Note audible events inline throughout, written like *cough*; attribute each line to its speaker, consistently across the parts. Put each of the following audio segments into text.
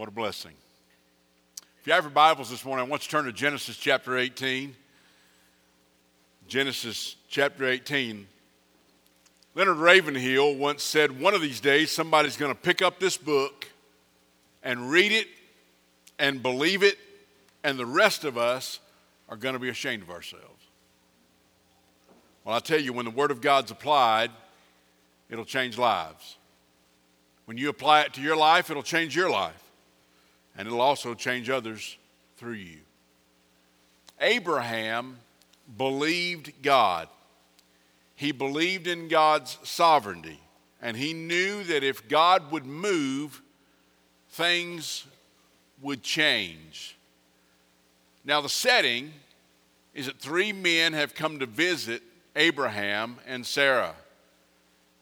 Speaker 1: What a blessing. If you have your Bibles this morning, I want you to turn to Genesis chapter 18. Genesis chapter 18. Leonard Ravenhill once said, One of these days, somebody's going to pick up this book and read it and believe it, and the rest of us are going to be ashamed of ourselves. Well, I tell you, when the Word of God's applied, it'll change lives. When you apply it to your life, it'll change your life and it'll also change others through you. Abraham believed God. He believed in God's sovereignty, and he knew that if God would move, things would change. Now, the setting is that three men have come to visit Abraham and Sarah.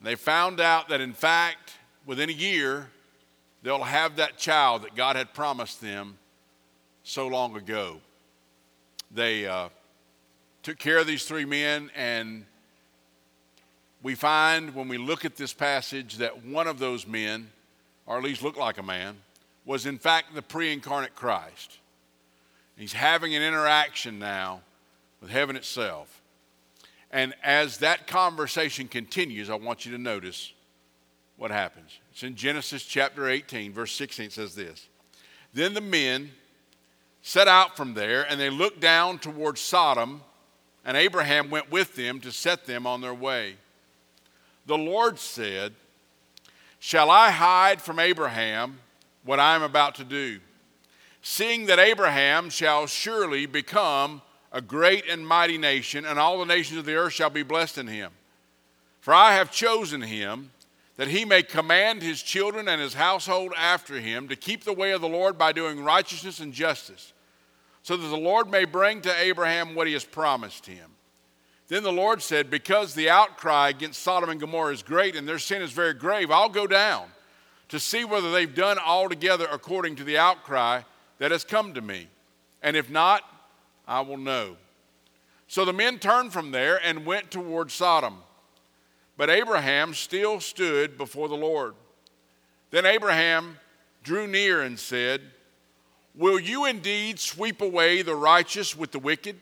Speaker 1: They found out that, in fact, within a year, they'll have that child that God had promised them so long ago. They uh, took care of these three men, and we find when we look at this passage that one of those men, or at least looked like a man, was in fact the pre incarnate Christ. He's having an interaction now with heaven itself. And as that conversation continues, I want you to notice what happens. It's in Genesis chapter 18, verse 16. It says this Then the men set out from there, and they looked down towards Sodom, and Abraham went with them to set them on their way. The Lord said, Shall I hide from Abraham what I am about to do? Seeing that Abraham shall surely become a great and mighty nation, and all the nations of the earth shall be blessed in him. For I have chosen him that he may command his children and his household after him to keep the way of the Lord by doing righteousness and justice, so that the Lord may bring to Abraham what he has promised him. Then the Lord said, Because the outcry against Sodom and Gomorrah is great and their sin is very grave, I'll go down to see whether they've done altogether according to the outcry that has come to me. And if not, I will know. So the men turned from there and went toward Sodom. But Abraham still stood before the Lord. Then Abraham drew near and said, Will you indeed sweep away the righteous with the wicked?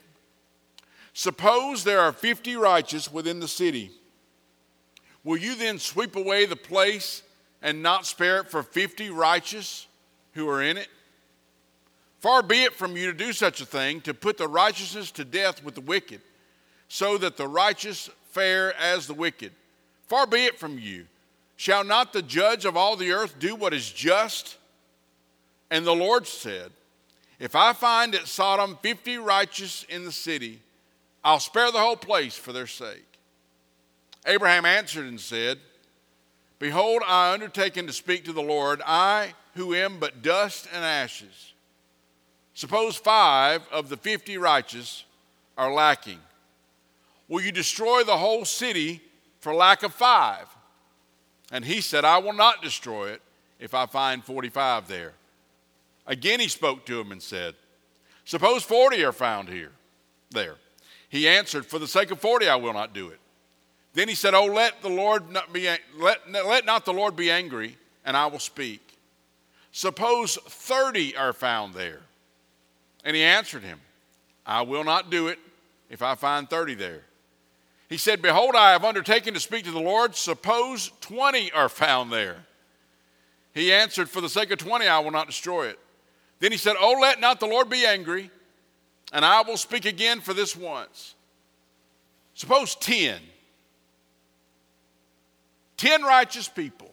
Speaker 1: Suppose there are 50 righteous within the city. Will you then sweep away the place and not spare it for 50 righteous who are in it? Far be it from you to do such a thing, to put the righteousness to death with the wicked, so that the righteous fare as the wicked. Far be it from you. Shall not the judge of all the earth do what is just? And the Lord said, If I find at Sodom 50 righteous in the city, I'll spare the whole place for their sake. Abraham answered and said, Behold, I undertaken to speak to the Lord, I who am but dust and ashes. Suppose five of the fifty righteous are lacking. Will you destroy the whole city for lack of five. And he said, I will not destroy it if I find 45 there. Again he spoke to him and said, Suppose 40 are found here, there. He answered, For the sake of 40, I will not do it. Then he said, Oh, let the Lord not be, let, let not the Lord be angry, and I will speak. Suppose 30 are found there. And he answered him, I will not do it if I find 30 there. He said, Behold, I have undertaken to speak to the Lord. Suppose 20 are found there. He answered, For the sake of 20, I will not destroy it. Then he said, Oh, let not the Lord be angry, and I will speak again for this once. Suppose 10. 10 righteous people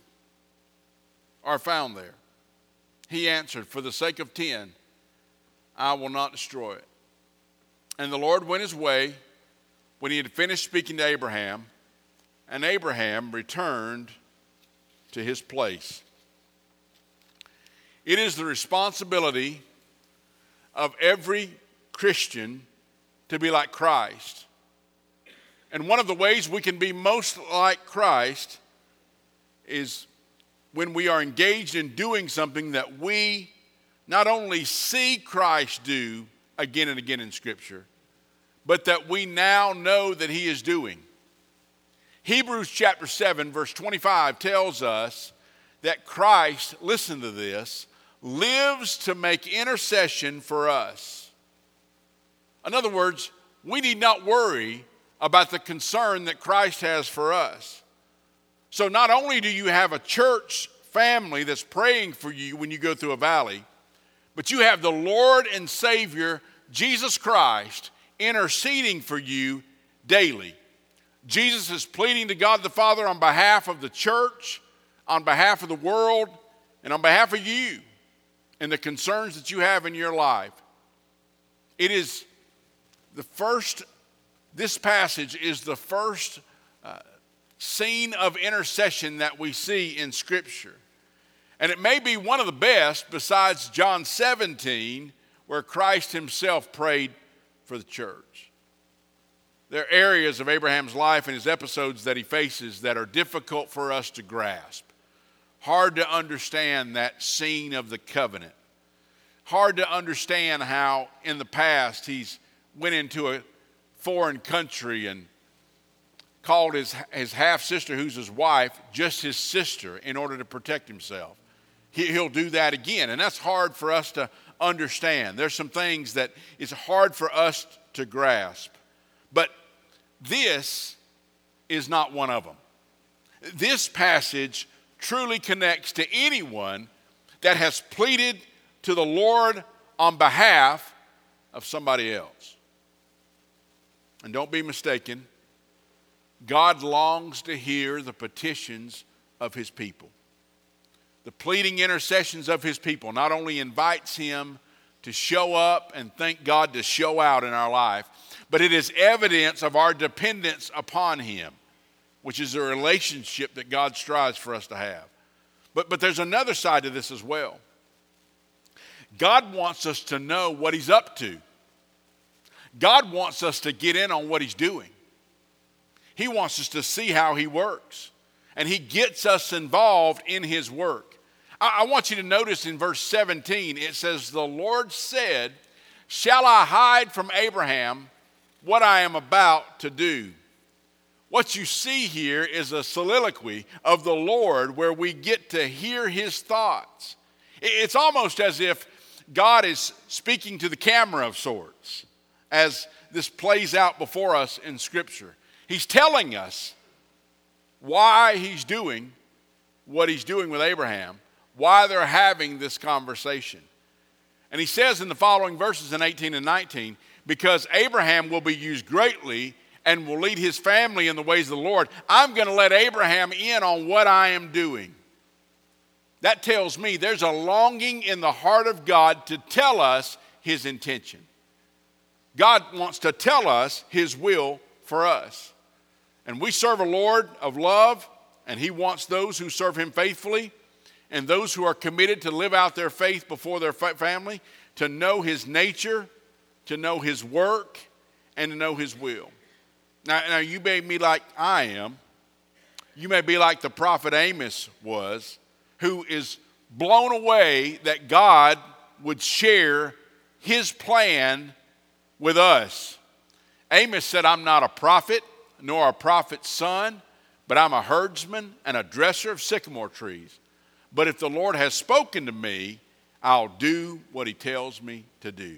Speaker 1: are found there. He answered, For the sake of 10, I will not destroy it. And the Lord went his way when he had finished speaking to Abraham, and Abraham returned to his place. It is the responsibility of every Christian to be like Christ. And one of the ways we can be most like Christ is when we are engaged in doing something that we not only see Christ do again and again in Scripture, but that we now know that He is doing. Hebrews chapter 7, verse 25 tells us that Christ, listen to this, lives to make intercession for us. In other words, we need not worry about the concern that Christ has for us. So, not only do you have a church family that's praying for you when you go through a valley, but you have the Lord and Savior, Jesus Christ, interceding for you daily. Jesus is pleading to God the Father on behalf of the church, on behalf of the world, and on behalf of you and the concerns that you have in your life. It is the first, this passage is the first uh, scene of intercession that we see in Scripture. And it may be one of the best besides John 17, where Christ himself prayed for the church. There are areas of Abraham's life and his episodes that he faces that are difficult for us to grasp. Hard to understand that scene of the covenant. Hard to understand how in the past he's went into a foreign country and called his, his half sister, who's his wife, just his sister in order to protect himself. He, he'll do that again. And that's hard for us to understand. There's some things that it's hard for us to grasp. But this is not one of them. This passage truly connects to anyone that has pleaded to the Lord on behalf of somebody else. And don't be mistaken, God longs to hear the petitions of his people. The pleading intercessions of his people not only invites him to show up and thank God to show out in our life, but it is evidence of our dependence upon Him, which is a relationship that God strives for us to have. But, but there's another side to this as well. God wants us to know what He's up to. God wants us to get in on what He's doing. He wants us to see how He works. And He gets us involved in His work. I, want you to notice in verse 17, it says, The Lord said, Shall I hide from Abraham what I am about to do. What you see here is a soliloquy of the Lord where we get to hear his thoughts. It's almost as if God is speaking to the camera of sorts as this plays out before us in Scripture. He's telling us why he's doing what he's doing with Abraham, why they're having this conversation. And he says in the following verses in 18 and 19, because Abraham will be used greatly and will lead his family in the ways of the Lord, I'm going to let Abraham in on what I am doing. That tells me there's a longing in the heart of God to tell us his intention. God wants to tell us his will for us. And we serve a Lord of love, and he wants those who serve him faithfully and those who are committed to live out their faith before their family to know his nature to know His work, and to know His will. Now, now you may be like I am. You may be like the prophet Amos was, who is blown away that God would share His plan with us. Amos said, I'm not a prophet, nor a prophet's son, but I'm a herdsman and a dresser of sycamore trees. But if the Lord has spoken to me, I'll do what he tells me to do.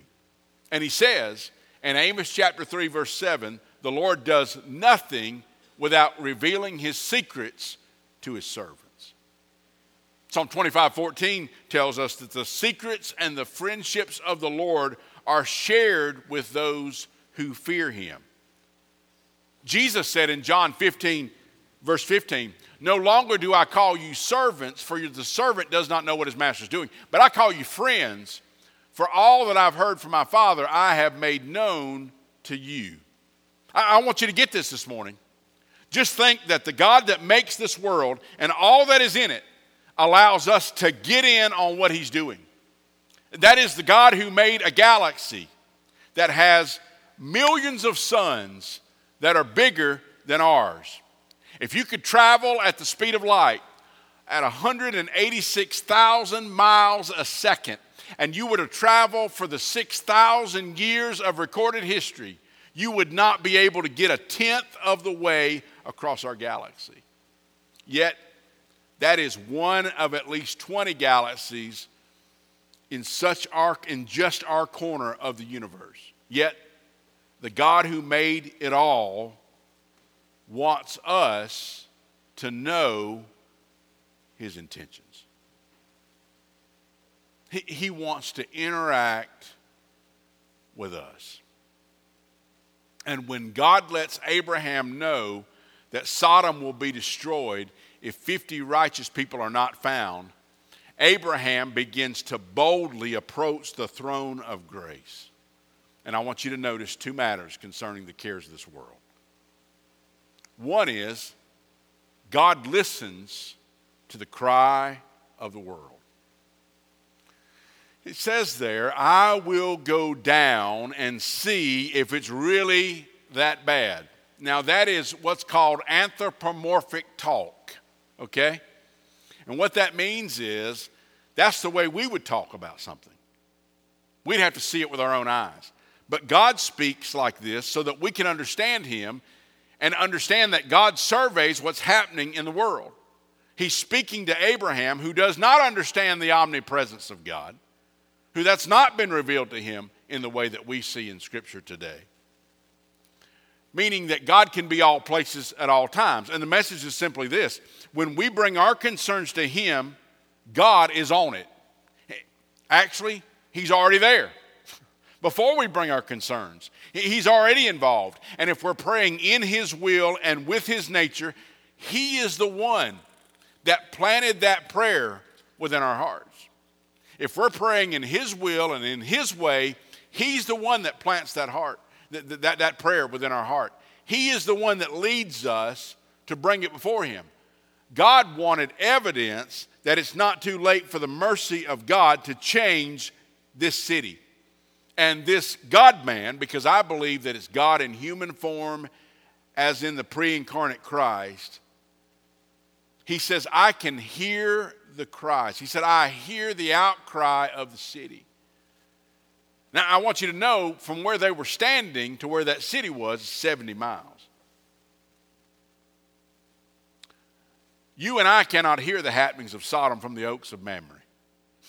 Speaker 1: And he says in Amos chapter 3, verse 7, the Lord does nothing without revealing his secrets to his servants. Psalm 25, 14 tells us that the secrets and the friendships of the Lord are shared with those who fear him. Jesus said in John 15, verse 15, No longer do I call you servants, for the servant does not know what his master is doing, but I call you friends. For all that I've heard from my Father, I have made known to you. I, I want you to get this this morning. Just think that the God that makes this world and all that is in it allows us to get in on what He's doing. That is the God who made a galaxy that has millions of suns that are bigger than ours. If you could travel at the speed of light at 186,000 miles a second, and you were to travel for the 6,000 years of recorded history, you would not be able to get a tenth of the way across our galaxy. Yet, that is one of at least 20 galaxies in such our in just our corner of the universe. Yet the God who made it all wants us to know his intentions. He, he wants to interact with us. And when God lets Abraham know that Sodom will be destroyed if 50 righteous people are not found, Abraham begins to boldly approach the throne of grace. And I want you to notice two matters concerning the cares of this world. One is God listens to the cry of the world. It says there, I will go down and see if it's really that bad. Now, that is what's called anthropomorphic talk, okay? And what that means is that's the way we would talk about something. We'd have to see it with our own eyes. But God speaks like this so that we can understand Him and understand that God surveys what's happening in the world. He's speaking to Abraham, who does not understand the omnipresence of God, who that's not been revealed to him in the way that we see in Scripture today. Meaning that God can be all places at all times. And the message is simply this when we bring our concerns to Him, God is on it. Actually, He's already there before we bring our concerns. He's already involved. And if we're praying in His will and with His nature, He is the one that planted that prayer within our hearts. If we're praying in His will and in His way, He's the one that plants that heart, that, that, that prayer within our heart. He is the one that leads us to bring it before Him. God wanted evidence that it's not too late for the mercy of God to change this city. And this God man, because I believe that it's God in human form, as in the pre incarnate Christ, he says, I can hear the cries. He said, I hear the outcry of the city. Now, I want you to know from where they were standing to where that city was 70 miles. You and I cannot hear the happenings of Sodom from the oaks of Mamre.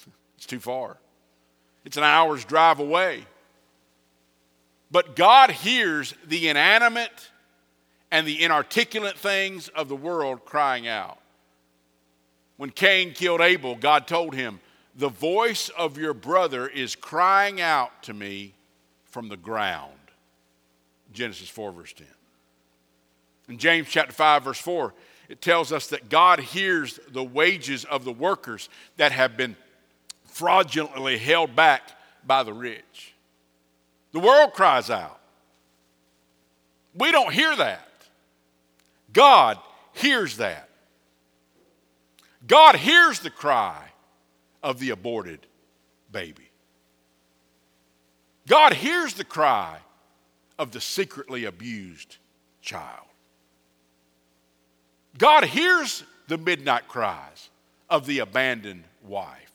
Speaker 1: *laughs* It's too far. It's an hour's drive away. But God hears the inanimate and the inarticulate things of the world crying out. When Cain killed Abel, God told him, The voice of your brother is crying out to me from the ground. Genesis 4, verse 10. In James chapter 5, verse 4, it tells us that God hears the wages of the workers that have been fraudulently held back by the rich. The world cries out. We don't hear that. God hears that. God hears the cry of the aborted baby. God hears the cry of the secretly abused child. God hears the midnight cries of the abandoned wife,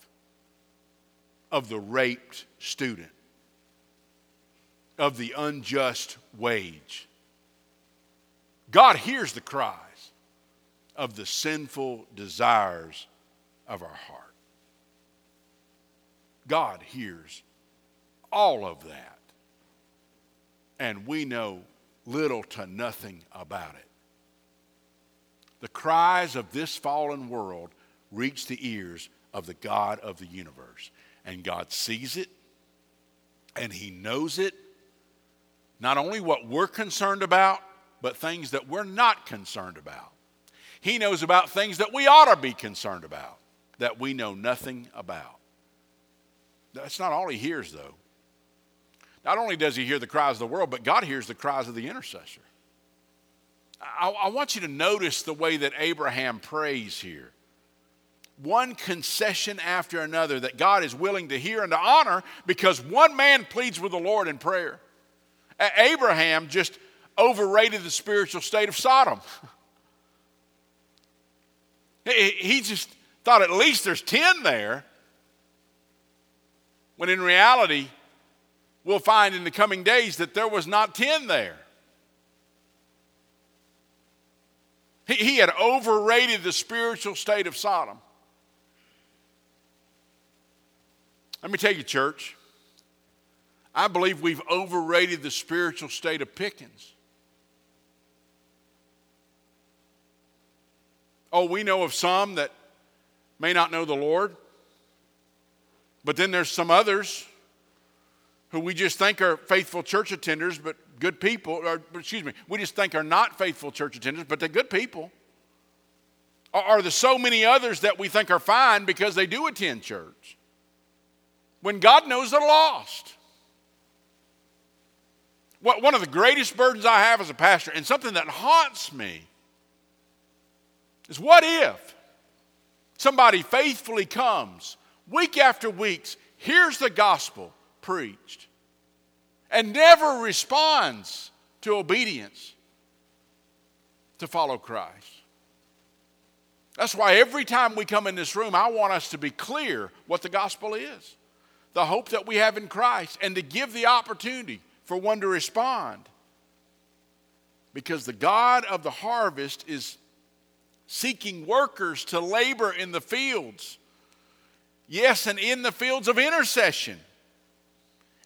Speaker 1: of the raped student, of the unjust wage. God hears the cries of the sinful desires of our heart. God hears all of that, and we know little to nothing about it. The cries of this fallen world reach the ears of the God of the universe, and God sees it, and He knows it. Not only what we're concerned about, but things that we're not concerned about. He knows about things that we ought to be concerned about, that we know nothing about. That's not all he hears, though. Not only does he hear the cries of the world, but God hears the cries of the intercessor. I, I want you to notice the way that Abraham prays here. One concession after another that God is willing to hear and to honor because one man pleads with the Lord in prayer. Abraham just overrated the spiritual state of Sodom. *laughs* He just thought at least there's 10 there, when in reality, we'll find in the coming days that there was not 10 there. He had overrated the spiritual state of Sodom. Let me tell you, church, I believe we've overrated the spiritual state of Pickens. Oh, we know of some that may not know the Lord, but then there's some others who we just think are faithful church attenders, but good people, or excuse me, we just think are not faithful church attenders, but they're good people. Are there so many others that we think are fine because they do attend church? When God knows they're lost. One of the greatest burdens I have as a pastor, and something that haunts me, is what if somebody faithfully comes week after week, hears the gospel preached, and never responds to obedience to follow Christ? That's why every time we come in this room, I want us to be clear what the gospel is, the hope that we have in Christ, and to give the opportunity for one to respond. Because the God of the harvest is seeking workers to labor in the fields. Yes, and in the fields of intercession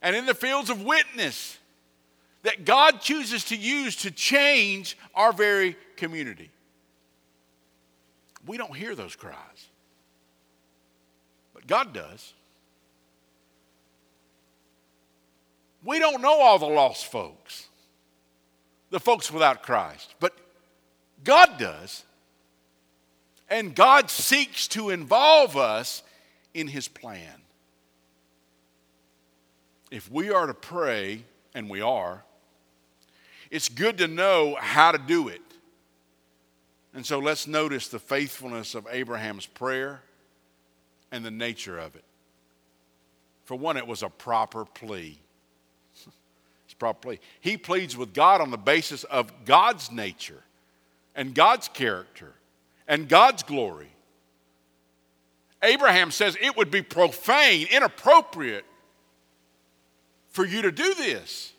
Speaker 1: and in the fields of witness that God chooses to use to change our very community. We don't hear those cries, but God does. We don't know all the lost folks, the folks without Christ, but God does. And God seeks to involve us in His plan. If we are to pray, and we are, it's good to know how to do it. And so let's notice the faithfulness of Abraham's prayer and the nature of it. For one, it was a proper plea. It's proper plea. He pleads with God on the basis of God's nature and God's character and God's glory. Abraham says it would be profane, inappropriate for you to do this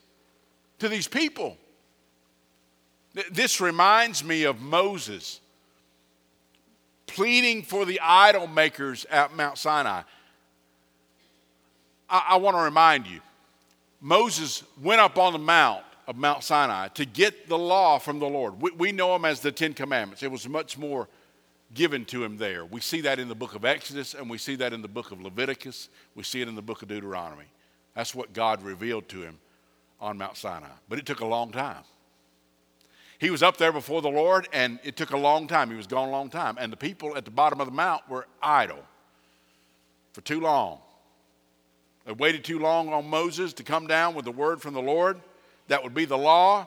Speaker 1: to these people. This reminds me of Moses pleading for the idol makers at Mount Sinai. I, I want to remind you Moses went up on the mount of Mount Sinai to get the law from the Lord. We, we know him as the Ten Commandments. It was much more given to him there. We see that in the book of Exodus and we see that in the book of Leviticus. We see it in the book of Deuteronomy. That's what God revealed to him on Mount Sinai. But it took a long time. He was up there before the Lord and it took a long time. He was gone a long time. And the people at the bottom of the mount were idle for too long. They waited too long on Moses to come down with the word from the Lord. That would be the law.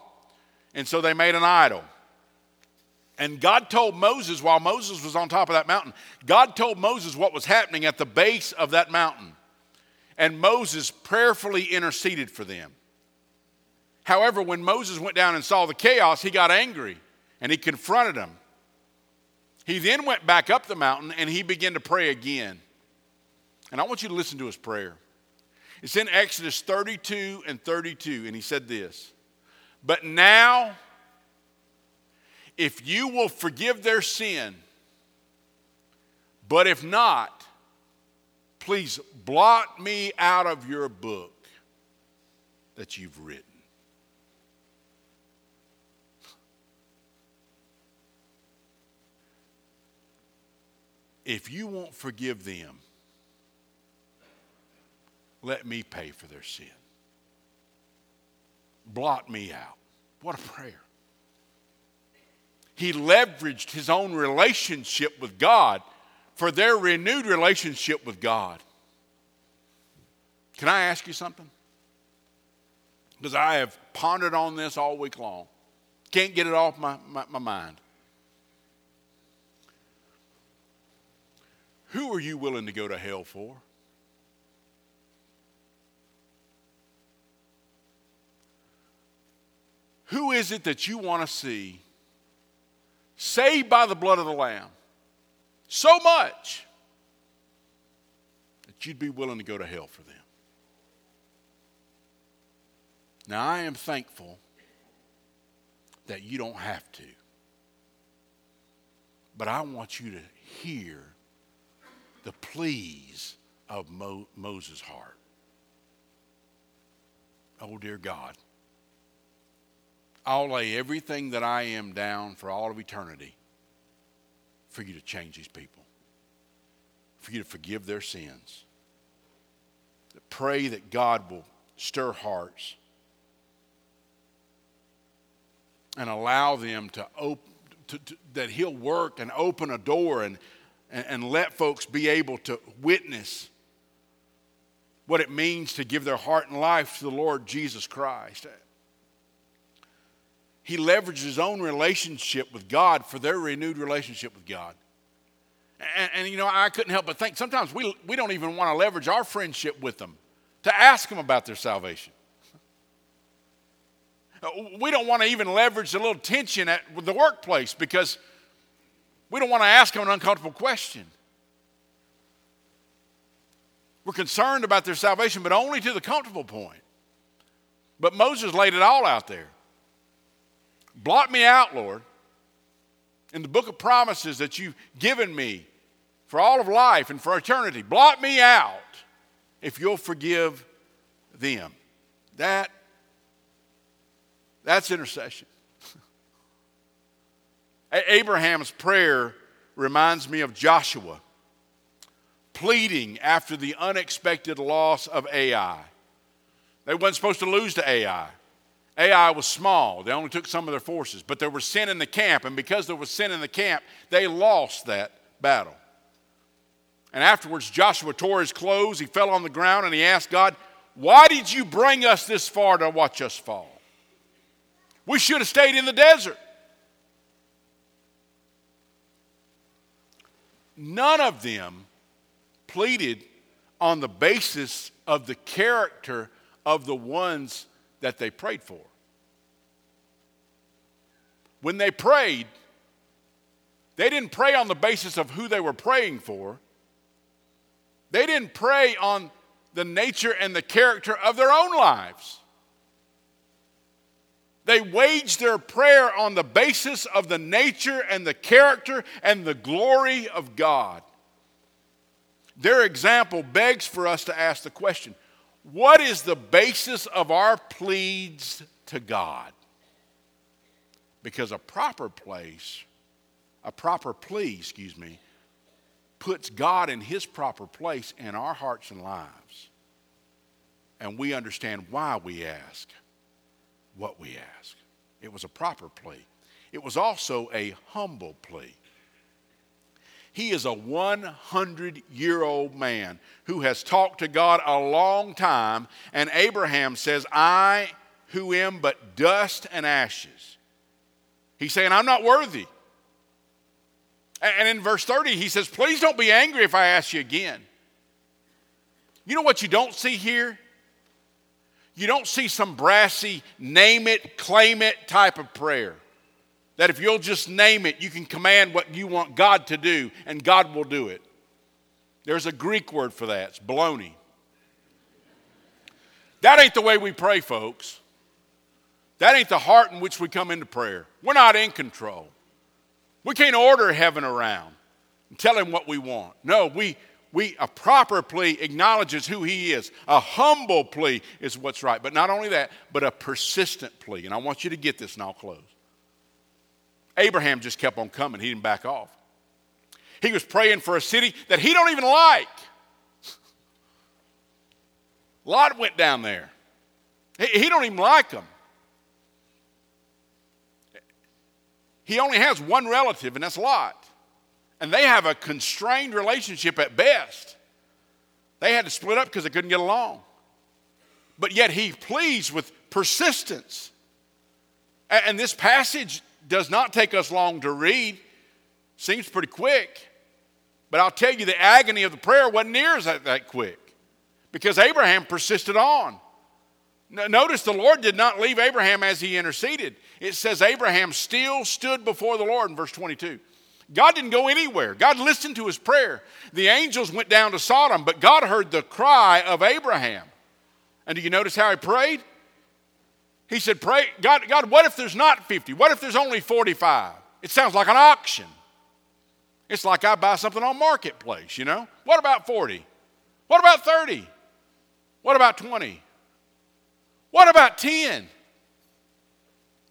Speaker 1: And so they made an idol. And God told Moses while Moses was on top of that mountain, God told Moses what was happening at the base of that mountain. And Moses prayerfully interceded for them. However, when Moses went down and saw the chaos, he got angry and he confronted them. He then went back up the mountain and he began to pray again. And I want you to listen to his prayer. It's in Exodus 32 and 32, and he said this But now, if you will forgive their sin, but if not, please blot me out of your book that you've written. If you won't forgive them, let me pay for their sin. Blot me out. What a prayer. He leveraged his own relationship with God for their renewed relationship with God. Can I ask you something? Because I have pondered on this all week long. Can't get it off my, my, my mind. Who are you willing to go to hell for? Who is it that you want to see saved by the blood of the Lamb so much that you'd be willing to go to hell for them? Now, I am thankful that you don't have to, but I want you to hear the pleas of Mo- Moses' heart. Oh, dear God, I'll lay everything that I am down for all of eternity for you to change these people, for you to forgive their sins. Pray that God will stir hearts and allow them to open, to, to, that He'll work and open a door and, and, and let folks be able to witness what it means to give their heart and life to the Lord Jesus Christ. He leveraged his own relationship with God for their renewed relationship with God. And, and, you know, I couldn't help but think sometimes we, we don't even want to leverage our friendship with them to ask them about their salvation. We don't want to even leverage the little tension at the workplace because we don't want to ask them an uncomfortable question. We're concerned about their salvation, but only to the comfortable point. But Moses laid it all out there. Blot me out, Lord, in the book of promises that you've given me for all of life and for eternity. Blot me out if you'll forgive them. That that's intercession. *laughs* Abraham's prayer reminds me of Joshua pleading after the unexpected loss of Ai. They weren't supposed to lose to Ai. Ai was small. They only took some of their forces, but there was sin in the camp, and because there was sin in the camp, they lost that battle. And afterwards, Joshua tore his clothes, he fell on the ground, and he asked God, Why did you bring us this far to watch us fall? We should have stayed in the desert. None of them pleaded on the basis of the character of the ones that they prayed for. When they prayed, they didn't pray on the basis of who they were praying for. They didn't pray on the nature and the character of their own lives. They waged their prayer on the basis of the nature and the character and the glory of God. Their example begs for us to ask the question what is the basis of our pleas to God? Because a proper place, a proper plea, excuse me, puts God in his proper place in our hearts and lives. And we understand why we ask what we ask. It was a proper plea. It was also a humble plea. He is a 100 year old man who has talked to God a long time, and Abraham says, I who am but dust and ashes. He's saying, I'm not worthy. And in verse 30, he says, Please don't be angry if I ask you again. You know what you don't see here? You don't see some brassy, name it, claim it type of prayer. That if you'll just name it, you can command what you want God to do, and God will do it. There's a Greek word for that it's baloney. That ain't the way we pray, folks. That ain't the heart in which we come into prayer. We're not in control. We can't order heaven around and tell him what we want. No, we, we a proper plea acknowledges who he is. A humble plea is what's right. But not only that, but a persistent plea. And I want you to get this and I'll close. Abraham just kept on coming. He didn't back off. He was praying for a city that he don't even like. Lot went down there. He, he don't even like them. He only has one relative, and that's Lot. And they have a constrained relationship at best. They had to split up because they couldn't get along. But yet he pleads with persistence. And this passage does not take us long to read, seems pretty quick. But I'll tell you, the agony of the prayer wasn't near that, that quick because Abraham persisted on. Notice the Lord did not leave Abraham as he interceded. It says Abraham still stood before the Lord in verse 22. God didn't go anywhere. God listened to his prayer. The angels went down to Sodom, but God heard the cry of Abraham. And do you notice how he prayed? He said, Pray, God, God, what if there's not 50? What if there's only 45? It sounds like an auction. It's like I buy something on Marketplace, you know? What about 40? What about 30? What about 20? What about 10?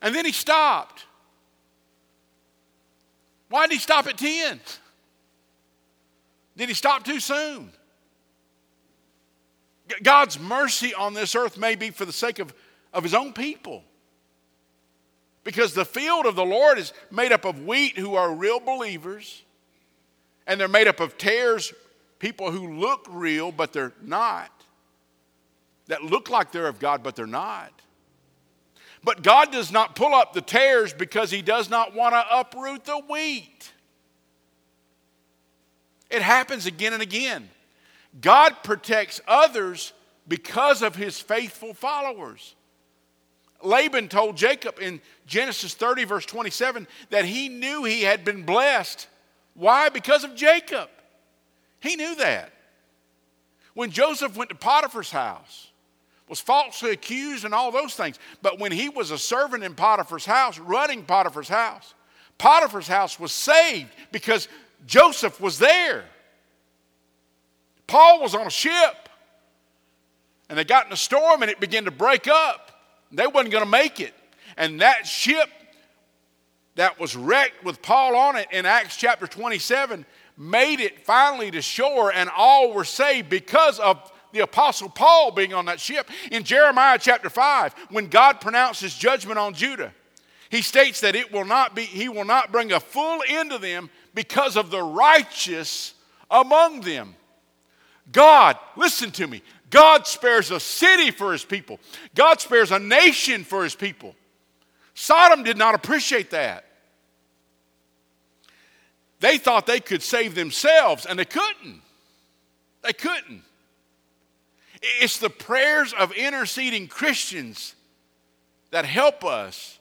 Speaker 1: And then he stopped. Why did he stop at 10? Did he stop too soon? God's mercy on this earth may be for the sake of, of his own people. Because the field of the Lord is made up of wheat who are real believers, and they're made up of tares, people who look real, but they're not, that look like they're of God, but they're not. But God does not pull up the tares because He does not want to uproot the wheat. It happens again and again. God protects others because of His faithful followers. Laban told Jacob in Genesis 30, verse 27, that he knew he had been blessed. Why? Because of Jacob. He knew that. When Joseph went to Potiphar's house, was falsely accused and all those things. But when he was a servant in Potiphar's house, running Potiphar's house, Potiphar's house was saved because Joseph was there. Paul was on a ship and they got in a storm and it began to break up. They wasn't going to make it. And that ship that was wrecked with Paul on it in Acts chapter 27 made it finally to shore and all were saved because of the apostle Paul being on that ship. In Jeremiah chapter 5, when God pronounces judgment on Judah, he states that it will not be, he will not bring a full end to them because of the righteous among them. God, listen to me. God spares a city for his people. God spares a nation for his people. Sodom did not appreciate that. They thought they could save themselves, and they couldn't. They couldn't. It's the prayers of interceding Christians that help us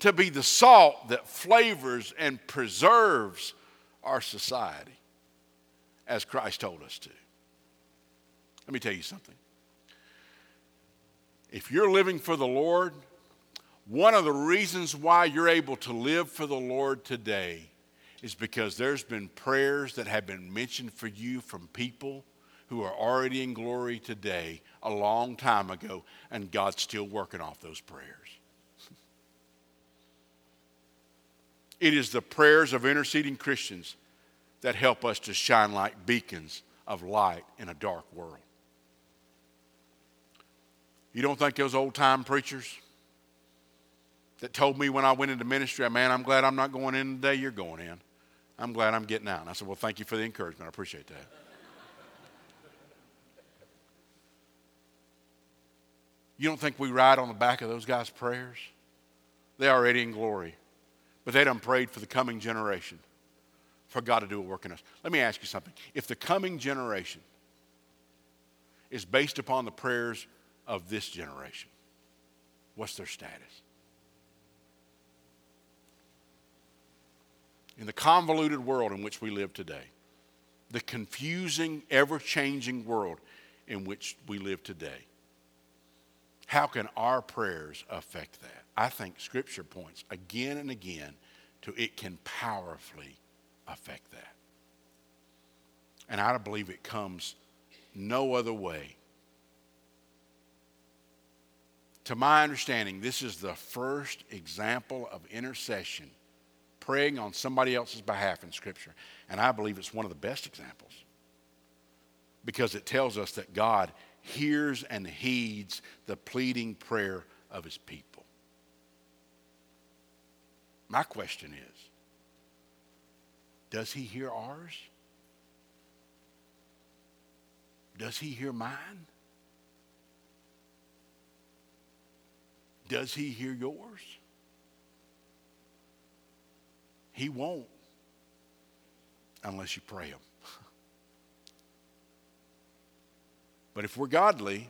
Speaker 1: to be the salt that flavors and preserves our society as Christ told us to. Let me tell you something. If you're living for the Lord, one of the reasons why you're able to live for the Lord today is because there's been prayers that have been mentioned for you from people who are already in glory today a long time ago, and God's still working off those prayers. It is the prayers of interceding Christians that help us to shine like beacons of light in a dark world. You don't think those old time preachers that told me when I went into ministry, man, I'm glad I'm not going in the day you're going in. I'm glad I'm getting out. And I said, well, thank you for the encouragement. I appreciate that. You don't think we ride on the back of those guys' prayers? They're already in glory. But they done prayed for the coming generation for God to do a work in us. Let me ask you something. If the coming generation is based upon the prayers of this generation, what's their status? In the convoluted world in which we live today, the confusing, ever changing world in which we live today, how can our prayers affect that? I think Scripture points again and again to it can powerfully affect that. And I believe it comes no other way. To my understanding, this is the first example of intercession, praying on somebody else's behalf in Scripture. And I believe it's one of the best examples because it tells us that God hears and heeds the pleading prayer of his people. My question is Does he hear ours? Does he hear mine? Does he hear yours? He won't unless you pray him. *laughs* But if we're godly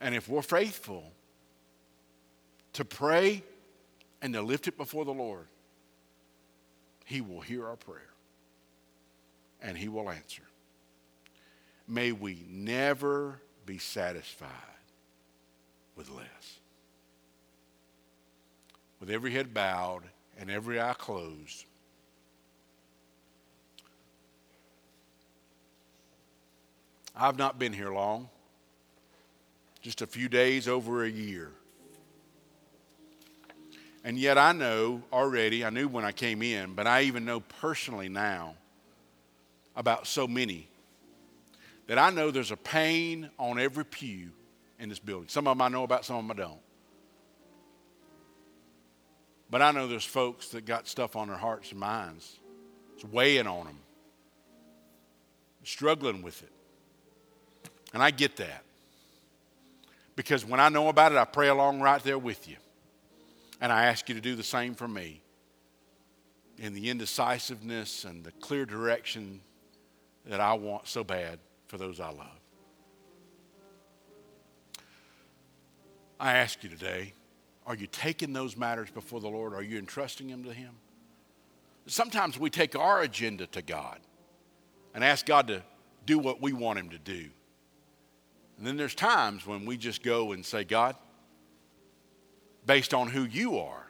Speaker 1: and if we're faithful to pray and to lift it before the Lord, He will hear our prayer and He will answer. May we never be satisfied with less. With every head bowed and every eye closed, I've not been here long, just a few days over a year. And yet I know already, I knew when I came in, but I even know personally now about so many that I know there's a pain on every pew in this building. Some of them I know about, some of them I don't. But I know there's folks that got stuff on their hearts and minds. It's weighing on them, struggling with it. And I get that. Because when I know about it, I pray along right there with you. And I ask you to do the same for me in the indecisiveness and the clear direction that I want so bad for those I love. I ask you today are you taking those matters before the Lord? Are you entrusting them to Him? Sometimes we take our agenda to God and ask God to do what we want Him to do. And then there's times when we just go and say, God, based on who you are,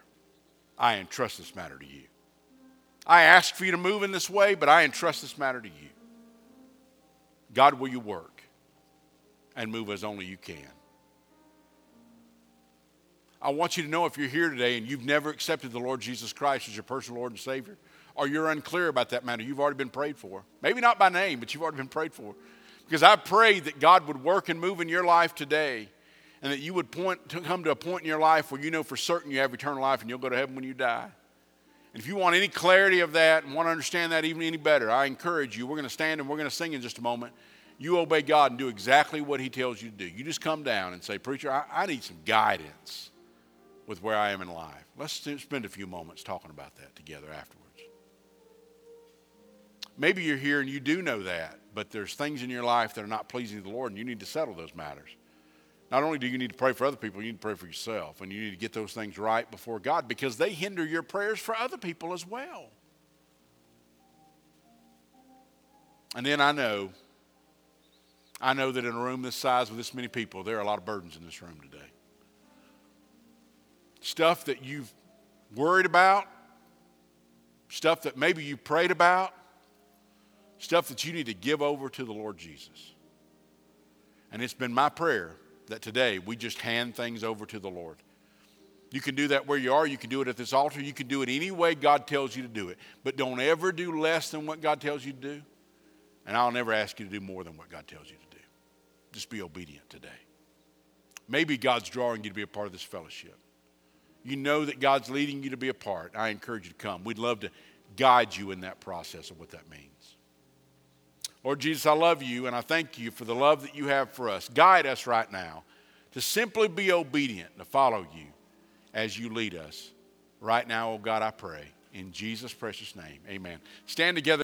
Speaker 1: I entrust this matter to you. I ask for you to move in this way, but I entrust this matter to you. God, will you work and move as only you can? I want you to know if you're here today and you've never accepted the Lord Jesus Christ as your personal Lord and Savior, or you're unclear about that matter, you've already been prayed for. Maybe not by name, but you've already been prayed for. Because I pray that God would work and move in your life today and that you would point to come to a point in your life where you know for certain you have eternal life and you'll go to heaven when you die. And if you want any clarity of that and want to understand that even any better, I encourage you. We're going to stand and we're going to sing in just a moment. You obey God and do exactly what He tells you to do. You just come down and say, Preacher, I, I need some guidance with where I am in life. Let's spend a few moments talking about that together afterwards. Maybe you're here and you do know that, but there's things in your life that are not pleasing to the Lord and you need to settle those matters. Not only do you need to pray for other people, you need to pray for yourself and you need to get those things right before God because they hinder your prayers for other people as well. And then I know, I know that in a room this size with this many people, there are a lot of burdens in this room today stuff that you've worried about, stuff that maybe you prayed about, stuff that you need to give over to the Lord Jesus. And it's been my prayer that today we just hand things over to the Lord. You can do that where you are. You can do it at this altar. You can do it any way God tells you to do it. But don't ever do less than what God tells you to do. And I'll never ask you to do more than what God tells you to do. Just be obedient today. Maybe God's drawing you to be a part of this fellowship you know that God's leading you to be a part, I encourage you to come. We'd love to guide you in that process of what that means. Lord Jesus, I love you and I thank you for the love that you have for us. Guide us right now to simply be obedient, to follow you as you lead us. Right now, oh God, I pray. In Jesus' precious name, amen. Stand together.